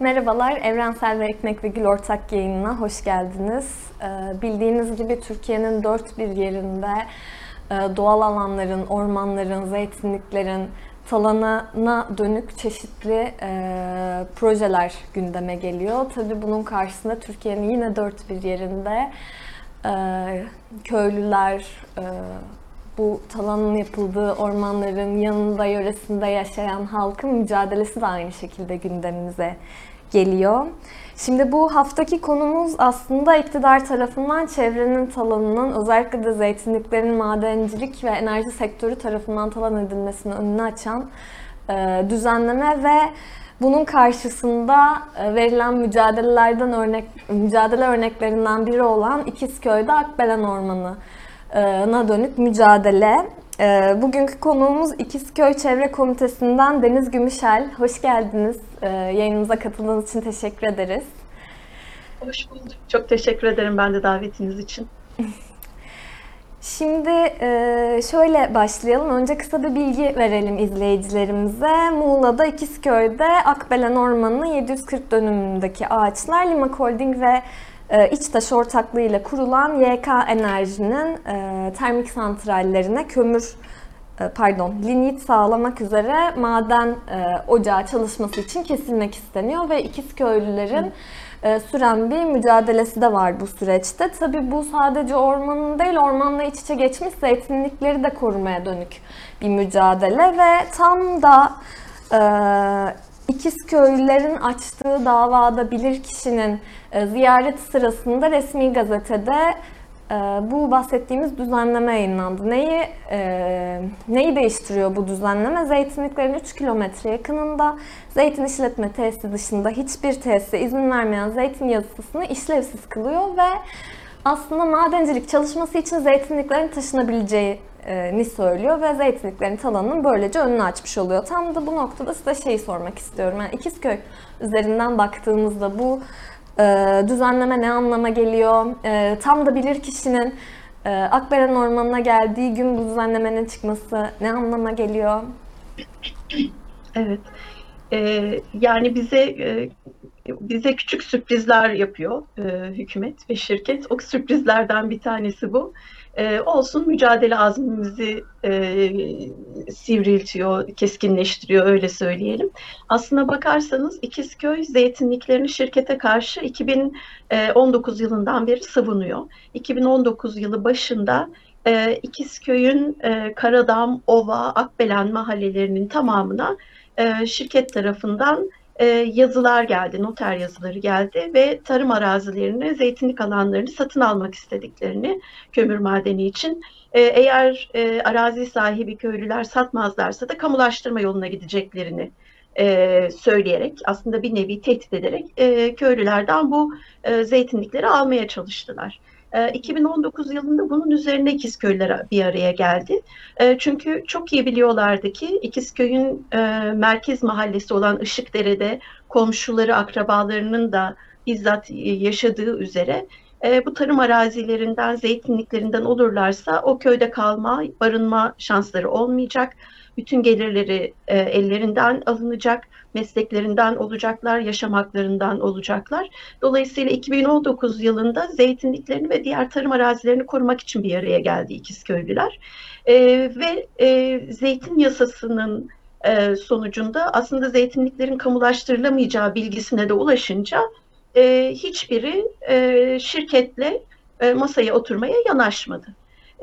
Merhabalar, Evrensel ve Ekmek ve Gül ortak yayınına hoş geldiniz. Ee, bildiğiniz gibi Türkiye'nin dört bir yerinde e, doğal alanların, ormanların, zeytinliklerin talanına dönük çeşitli e, projeler gündeme geliyor. Tabii bunun karşısında Türkiye'nin yine dört bir yerinde e, köylüler, bu talanın yapıldığı ormanların yanında, yöresinde yaşayan halkın mücadelesi de aynı şekilde gündemimize geliyor. Şimdi bu haftaki konumuz aslında iktidar tarafından çevrenin talanının özellikle de zeytinliklerin madencilik ve enerji sektörü tarafından talan edilmesini önünü açan e, düzenleme ve bunun karşısında e, verilen mücadelelerden örnek mücadele örneklerinden biri olan İkizköy'de Akbelen Ormanı na dönük mücadele. Ee, bugünkü konuğumuz İkizköy Çevre Komitesi'nden Deniz Gümüşel. Hoş geldiniz. Ee, yayınımıza katıldığınız için teşekkür ederiz. Hoş bulduk. Çok teşekkür ederim ben de davetiniz için. Şimdi e, şöyle başlayalım. Önce kısa bir bilgi verelim izleyicilerimize. Muğla'da İkizköy'de Akbelen Ormanı'nın 740 dönümündeki ağaçlar Lima Holding ve e, İçtaş ortaklığıyla kurulan YK Enerji'nin e, termik santrallerine kömür e, pardon linyit sağlamak üzere maden ocağı çalışması için kesilmek isteniyor ve ikiz köylülerin süren bir mücadelesi de var bu süreçte. Tabi bu sadece ormanın değil ormanla iç içe geçmiş zeytinlikleri de korumaya dönük bir mücadele ve tam da İkiz köylülerin açtığı davada bilir kişinin e, ziyaret sırasında resmi gazetede e, bu bahsettiğimiz düzenleme yayınlandı. Neyi e, neyi değiştiriyor bu düzenleme? Zeytinliklerin 3 kilometre yakınında zeytin işletme tesisi dışında hiçbir tesise izin vermeyen zeytin yazısını işlevsiz kılıyor ve aslında madencilik çalışması için zeytinliklerin taşınabileceği ni söylüyor ve zeytinliklerin talanının böylece önünü açmış oluyor. Tam da bu noktada size şeyi sormak istiyorum. Yani İkizköy üzerinden baktığımızda bu e, düzenleme ne anlama geliyor? E, tam da bilir kişinin e, Akberen Ormanı'na geldiği gün bu düzenlemenin çıkması ne anlama geliyor? Evet. Ee, yani bize e, bize küçük sürprizler yapıyor e, hükümet ve şirket. O sürprizlerden bir tanesi bu e, olsun mücadele azmimizi e, sivriltiyor, keskinleştiriyor öyle söyleyelim. Aslına bakarsanız İkizköy zeytinliklerini şirkete karşı 2019 yılından beri savunuyor. 2019 yılı başında e, İkizköy'ün e, Karadam, Ova, Akbelen mahallelerinin tamamına e, şirket tarafından e, yazılar geldi, noter yazıları geldi ve tarım arazilerini, zeytinlik alanlarını satın almak istediklerini kömür madeni için e, eğer e, arazi sahibi köylüler satmazlarsa da kamulaştırma yoluna gideceklerini e, söyleyerek aslında bir nevi tehdit ederek e, köylülerden bu zeytinlikleri almaya çalıştılar. 2019 ee, yılında bunun üzerine İkizköyler bir araya geldi. Ee, çünkü çok iyi biliyorlardı ki İkizköy'ün e, merkez mahallesi olan Işıkdere'de komşuları, akrabalarının da bizzat yaşadığı üzere e, bu tarım arazilerinden, zeytinliklerinden olurlarsa o köyde kalma, barınma şansları olmayacak. Bütün gelirleri e, ellerinden alınacak mesleklerinden olacaklar, yaşam haklarından olacaklar. Dolayısıyla 2019 yılında zeytinliklerini ve diğer tarım arazilerini korumak için bir araya geldi İkizköylüler. E, ve e, zeytin yasasının e, sonucunda aslında zeytinliklerin kamulaştırılamayacağı bilgisine de ulaşınca e, hiçbiri e, şirketle e, masaya oturmaya yanaşmadı.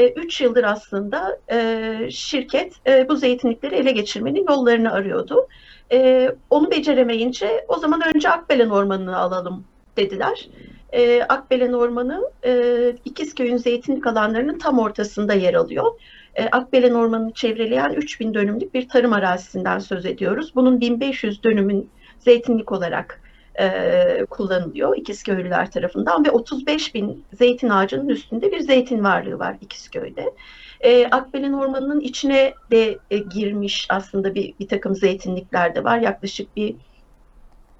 E, üç yıldır aslında e, şirket e, bu zeytinlikleri ele geçirmenin yollarını arıyordu. E, onu beceremeyince o zaman önce Akbelen Ormanı'nı alalım dediler. E, Akbelen Ormanı e, İkizköy'ün zeytinlik alanlarının tam ortasında yer alıyor. E, Akbelen Ormanı'nı çevreleyen 3000 dönümlük bir tarım arazisinden söz ediyoruz. Bunun 1500 dönümün zeytinlik olarak e, kullanılıyor İkizköylüler tarafından ve 35 bin zeytin ağacının üstünde bir zeytin varlığı var İkizköy'de. E, Akbelen Ormanı'nın içine de e, girmiş aslında bir, bir takım zeytinlikler de var. Yaklaşık bir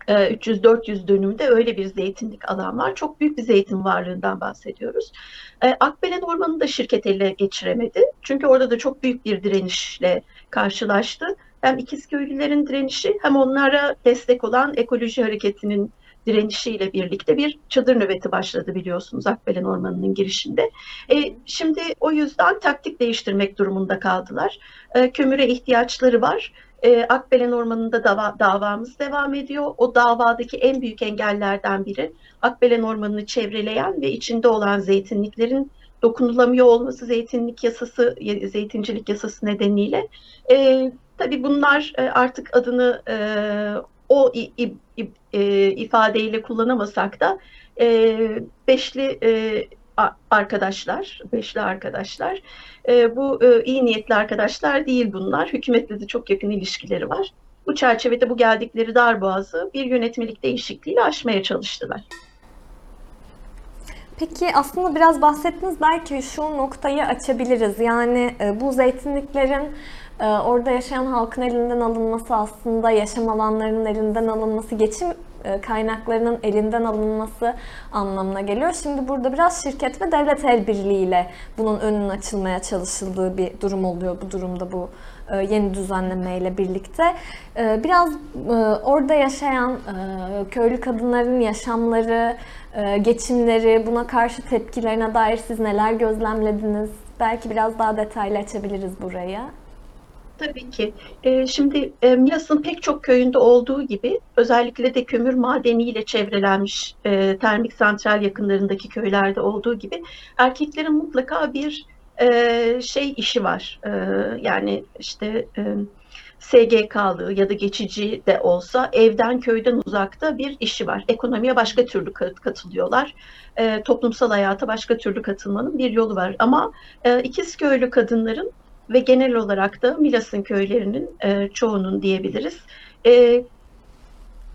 e, 300-400 dönümde öyle bir zeytinlik alan var. Çok büyük bir zeytin varlığından bahsediyoruz. E, Akbelen Ormanı da şirket ele geçiremedi. Çünkü orada da çok büyük bir direnişle karşılaştı. Hem İkizköylülerin direnişi hem onlara destek olan ekoloji hareketinin direnişiyle birlikte bir çadır nöbeti başladı biliyorsunuz Akbelen Ormanı'nın girişinde. E, şimdi o yüzden taktik değiştirmek durumunda kaldılar. E, kömüre ihtiyaçları var. E, Akbelen Ormanı'nda dava, davamız devam ediyor. O davadaki en büyük engellerden biri Akbelen Ormanı'nı çevreleyen ve içinde olan zeytinliklerin dokunulamıyor olması zeytinlik yasası, zeytincilik yasası nedeniyle. E, tabii bunlar e, artık adını e, o e, ifadeyle kullanamasak da beşli arkadaşlar, beşli arkadaşlar. Bu iyi niyetli arkadaşlar değil bunlar. Hükümetle de çok yakın ilişkileri var. Bu çerçevede bu geldikleri darboğazı bir yönetmelik değişikliğiyle aşmaya çalıştılar. Peki aslında biraz bahsettiniz belki şu noktayı açabiliriz. Yani bu zeytinliklerin orada yaşayan halkın elinden alınması aslında yaşam alanlarının elinden alınması, geçim e, kaynaklarının elinden alınması anlamına geliyor. Şimdi burada biraz şirket ve devlet el birliğiyle bunun önünün açılmaya çalışıldığı bir durum oluyor bu durumda bu yeni düzenlemeyle birlikte. Biraz orada yaşayan köylü kadınların yaşamları, e, geçimleri, buna karşı tepkilerine dair siz neler gözlemlediniz? Belki biraz daha detaylı açabiliriz burayı. Tabii ki. E, şimdi e, Milas'ın pek çok köyünde olduğu gibi özellikle de kömür madeniyle çevrelenmiş e, termik santral yakınlarındaki köylerde olduğu gibi erkeklerin mutlaka bir e, şey işi var. E, yani işte e, SGK'lı ya da geçici de olsa evden köyden uzakta bir işi var. Ekonomiye başka türlü katılıyorlar. E, toplumsal hayata başka türlü katılmanın bir yolu var. Ama e, ikiz köylü kadınların ve genel olarak da Milas'ın köylerinin e, çoğunun diyebiliriz. E,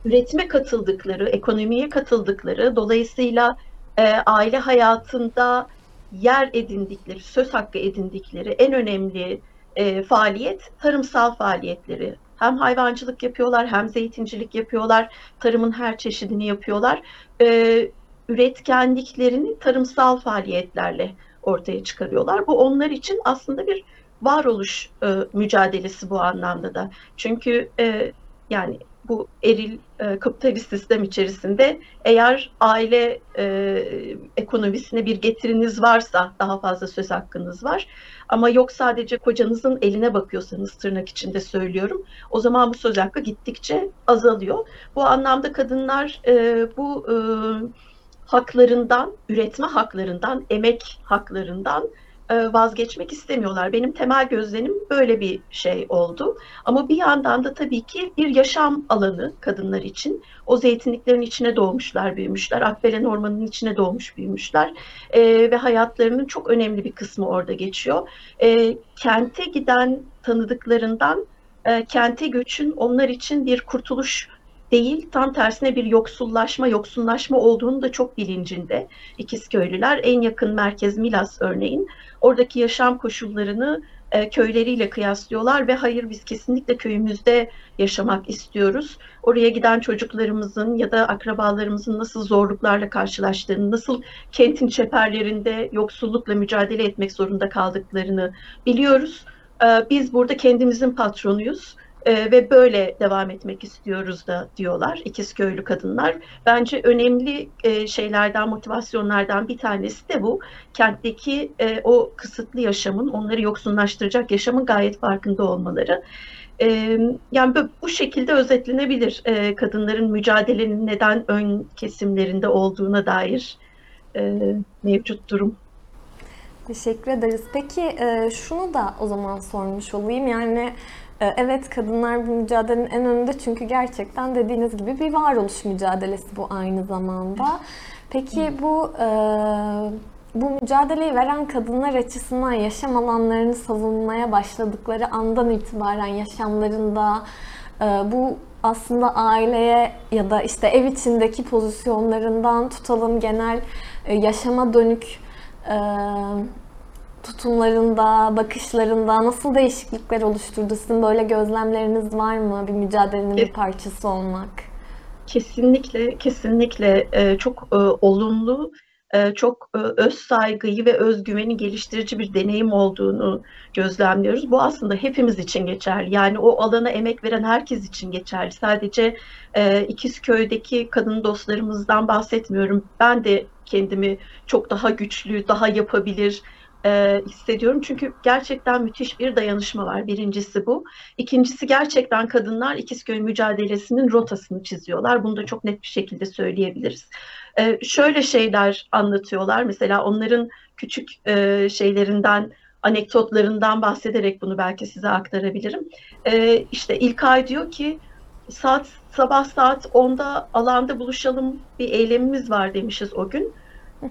üretime katıldıkları, ekonomiye katıldıkları, dolayısıyla e, aile hayatında yer edindikleri, söz hakkı edindikleri en önemli e, faaliyet tarımsal faaliyetleri. Hem hayvancılık yapıyorlar hem zeytincilik yapıyorlar. Tarımın her çeşidini yapıyorlar. E, üretkenliklerini tarımsal faaliyetlerle ortaya çıkarıyorlar. Bu onlar için aslında bir varoluş e, mücadelesi bu anlamda da. Çünkü e, yani bu eril e, kapitalist sistem içerisinde eğer aile e, ekonomisine bir getiriniz varsa daha fazla söz hakkınız var. Ama yok sadece kocanızın eline bakıyorsanız tırnak içinde söylüyorum. O zaman bu söz hakkı gittikçe azalıyor. Bu anlamda kadınlar e, bu e, haklarından, üretme haklarından, emek haklarından vazgeçmek istemiyorlar. Benim temel gözlemim böyle bir şey oldu. Ama bir yandan da tabii ki bir yaşam alanı kadınlar için. O zeytinliklerin içine doğmuşlar, büyümüşler. Akbelen Ormanı'nın içine doğmuş, büyümüşler. E, ve hayatlarının çok önemli bir kısmı orada geçiyor. E, kente giden tanıdıklarından e, kente göçün onlar için bir kurtuluş değil, tam tersine bir yoksullaşma, yoksunlaşma olduğunu da çok bilincinde İkizköylüler. En yakın merkez Milas örneğin. Oradaki yaşam koşullarını e, köyleriyle kıyaslıyorlar ve hayır biz kesinlikle köyümüzde yaşamak istiyoruz. Oraya giden çocuklarımızın ya da akrabalarımızın nasıl zorluklarla karşılaştığını, nasıl kentin çeperlerinde yoksullukla mücadele etmek zorunda kaldıklarını biliyoruz. E, biz burada kendimizin patronuyuz e, ve böyle devam etmek istiyoruz da diyorlar ikiz köylü kadınlar. Bence önemli e, şeylerden, motivasyonlardan bir tanesi de bu. Kentteki e, o kısıtlı yaşamın, onları yoksunlaştıracak yaşamın gayet farkında olmaları. E, yani bu şekilde özetlenebilir e, kadınların mücadelenin neden ön kesimlerinde olduğuna dair e, mevcut durum. Teşekkür ederiz. Peki e, şunu da o zaman sormuş olayım. Yani evet kadınlar bu mücadelenin en önünde çünkü gerçekten dediğiniz gibi bir varoluş mücadelesi bu aynı zamanda. Peki bu e, bu mücadeleyi veren kadınlar açısından yaşam alanlarını savunmaya başladıkları andan itibaren yaşamlarında e, bu aslında aileye ya da işte ev içindeki pozisyonlarından tutalım genel e, yaşama dönük tutumlarında, bakışlarında nasıl değişiklikler oluşturdu? Sizin böyle gözlemleriniz var mı? Bir mücadelenin bir parçası olmak. Kesinlikle, kesinlikle e, çok e, olumlu e, çok öz saygıyı ve özgüveni geliştirici bir deneyim olduğunu gözlemliyoruz. Bu aslında hepimiz için geçerli. Yani o alana emek veren herkes için geçerli. Sadece İkizköy'deki kadın dostlarımızdan bahsetmiyorum. Ben de kendimi çok daha güçlü, daha yapabilir, e, hissediyorum. Çünkü gerçekten müthiş bir dayanışma var. Birincisi bu. İkincisi gerçekten kadınlar İkizköy mücadelesinin rotasını çiziyorlar. Bunu da çok net bir şekilde söyleyebiliriz. E, şöyle şeyler anlatıyorlar. Mesela onların küçük e, şeylerinden anekdotlarından bahsederek bunu belki size aktarabilirim. E, işte İlkay diyor ki saat sabah saat 10'da alanda buluşalım bir eylemimiz var demişiz o gün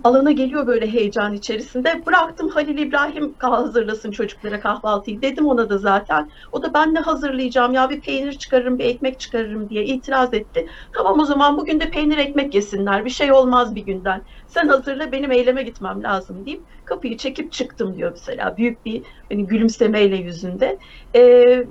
alana geliyor böyle heyecan içerisinde. Bıraktım Halil İbrahim hazırlasın çocuklara kahvaltıyı. Dedim ona da zaten. O da ben ne hazırlayacağım ya bir peynir çıkarırım bir ekmek çıkarırım diye itiraz etti. Tamam o zaman bugün de peynir ekmek yesinler. Bir şey olmaz bir günden. Sen hazırla benim eyleme gitmem lazım deyip kapıyı çekip çıktım diyor mesela. Büyük bir hani gülümsemeyle yüzünde. Ee,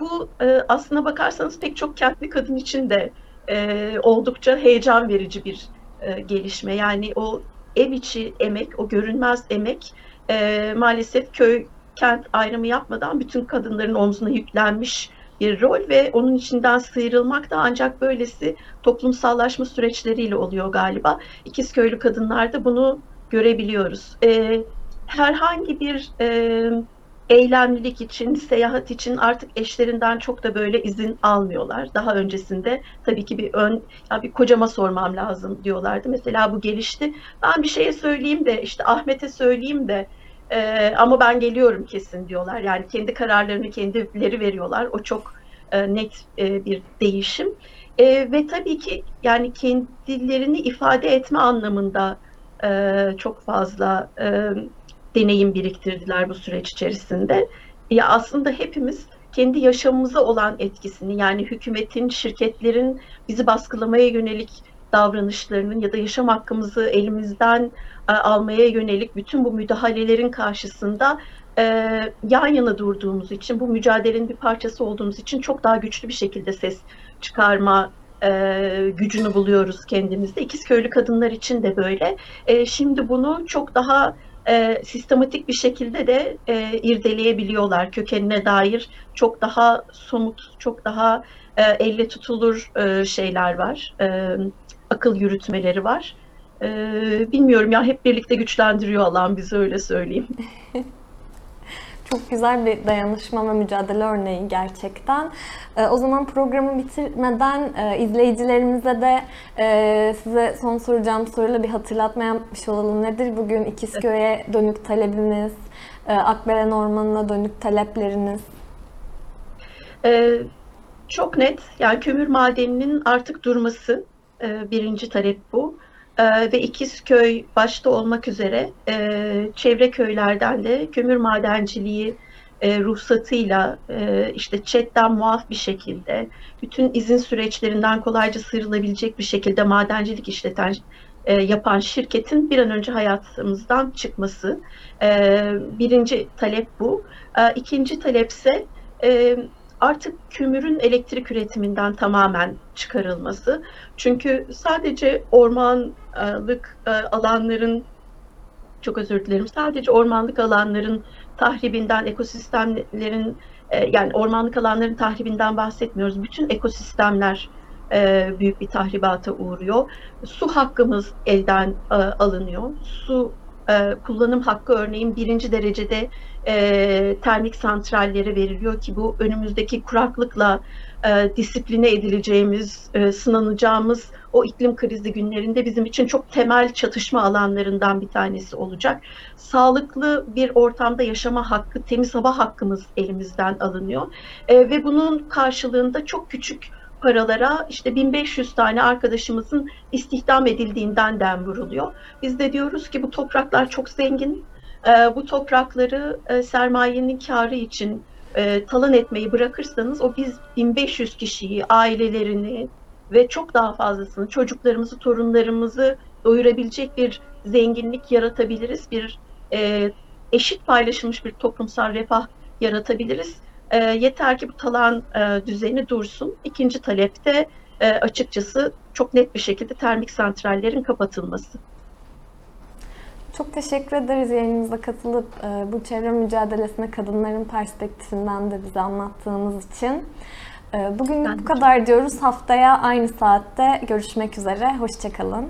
bu e, aslına bakarsanız pek çok kentli kadın için de e, oldukça heyecan verici bir e, gelişme. Yani o ev içi emek, o görünmez emek e, maalesef köy kent ayrımı yapmadan bütün kadınların omzuna yüklenmiş bir rol ve onun içinden sıyrılmak da ancak böylesi toplumsallaşma süreçleriyle oluyor galiba. İkizköylü kadınlarda bunu görebiliyoruz. E, herhangi bir e, eylemlilik için, seyahat için artık eşlerinden çok da böyle izin almıyorlar. Daha öncesinde tabii ki bir ön, ya bir kocama sormam lazım diyorlardı. Mesela bu gelişti. Ben bir şeye söyleyeyim de işte Ahmet'e söyleyeyim de e, ama ben geliyorum kesin diyorlar. Yani kendi kararlarını kendileri veriyorlar. O çok e, net e, bir değişim. E, ve tabii ki yani kendilerini ifade etme anlamında e, çok fazla e, deneyim biriktirdiler bu süreç içerisinde. Ya aslında hepimiz kendi yaşamımıza olan etkisini yani hükümetin, şirketlerin bizi baskılamaya yönelik davranışlarının ya da yaşam hakkımızı elimizden e, almaya yönelik bütün bu müdahalelerin karşısında e, yan yana durduğumuz için, bu mücadelenin bir parçası olduğumuz için çok daha güçlü bir şekilde ses çıkarma e, gücünü buluyoruz kendimizde. İkizköylü kadınlar için de böyle. Şimdi bunu çok daha e, sistematik bir şekilde de e, irdeleyebiliyorlar. Kökenine dair çok daha somut, çok daha e, elle tutulur e, şeyler var. E, akıl yürütmeleri var. E, bilmiyorum ya hep birlikte güçlendiriyor alan bizi öyle söyleyeyim. Çok güzel bir dayanışma ve mücadele örneği gerçekten. E, o zaman programı bitirmeden e, izleyicilerimize de e, size son soracağım soruyla bir hatırlatma yapmış olalım. Nedir bugün İkizköy'e dönük talebiniz, e, Akbelen Ormanı'na dönük talepleriniz? E, çok net. Yani kömür madeninin artık durması e, birinci talep bu e, ve İkizköy başta olmak üzere e, çevre köylerden de kömür madenciliği e, ruhsatıyla e, işte ÇED'den muaf bir şekilde bütün izin süreçlerinden kolayca sıyrılabilecek bir şekilde madencilik işleten e, yapan şirketin bir an önce hayatımızdan çıkması. Birinci talep bu. İkinci talepse artık kömürün elektrik üretiminden tamamen çıkarılması. Çünkü sadece ormanlık e, alanların çok özür dilerim. Sadece ormanlık alanların tahribinden, ekosistemlerin e, yani ormanlık alanların tahribinden bahsetmiyoruz. Bütün ekosistemler e, büyük bir tahribata uğruyor. Su hakkımız elden alınıyor. Su kullanım hakkı örneğin birinci derecede e, termik santrallere veriliyor ki bu önümüzdeki kuraklıkla e, disipline edileceğimiz, e, sınanacağımız o iklim krizi günlerinde bizim için çok temel çatışma alanlarından bir tanesi olacak. Sağlıklı bir ortamda yaşama hakkı, temiz hava hakkımız elimizden alınıyor e, ve bunun karşılığında çok küçük paralara işte 1500 tane arkadaşımızın istihdam edildiğinden dem vuruluyor. Biz de diyoruz ki bu topraklar çok zengin, e, bu toprakları e, sermayenin karı için e, talan etmeyi bırakırsanız o biz 1500 kişiyi, ailelerini ve çok daha fazlasını, çocuklarımızı, torunlarımızı doyurabilecek bir zenginlik yaratabiliriz. Bir e, eşit paylaşılmış bir toplumsal refah yaratabiliriz. E, yeter ki bu talan e, düzeni dursun. İkinci talepte e, açıkçası çok net bir şekilde termik santrallerin kapatılması. Çok teşekkür ederiz yayınımıza katılıp e, bu çevre mücadelesine kadınların perspektifinden de bize anlattığınız için. E, bugünlük bu kadar diyoruz. Haftaya aynı saatte görüşmek üzere. Hoşçakalın.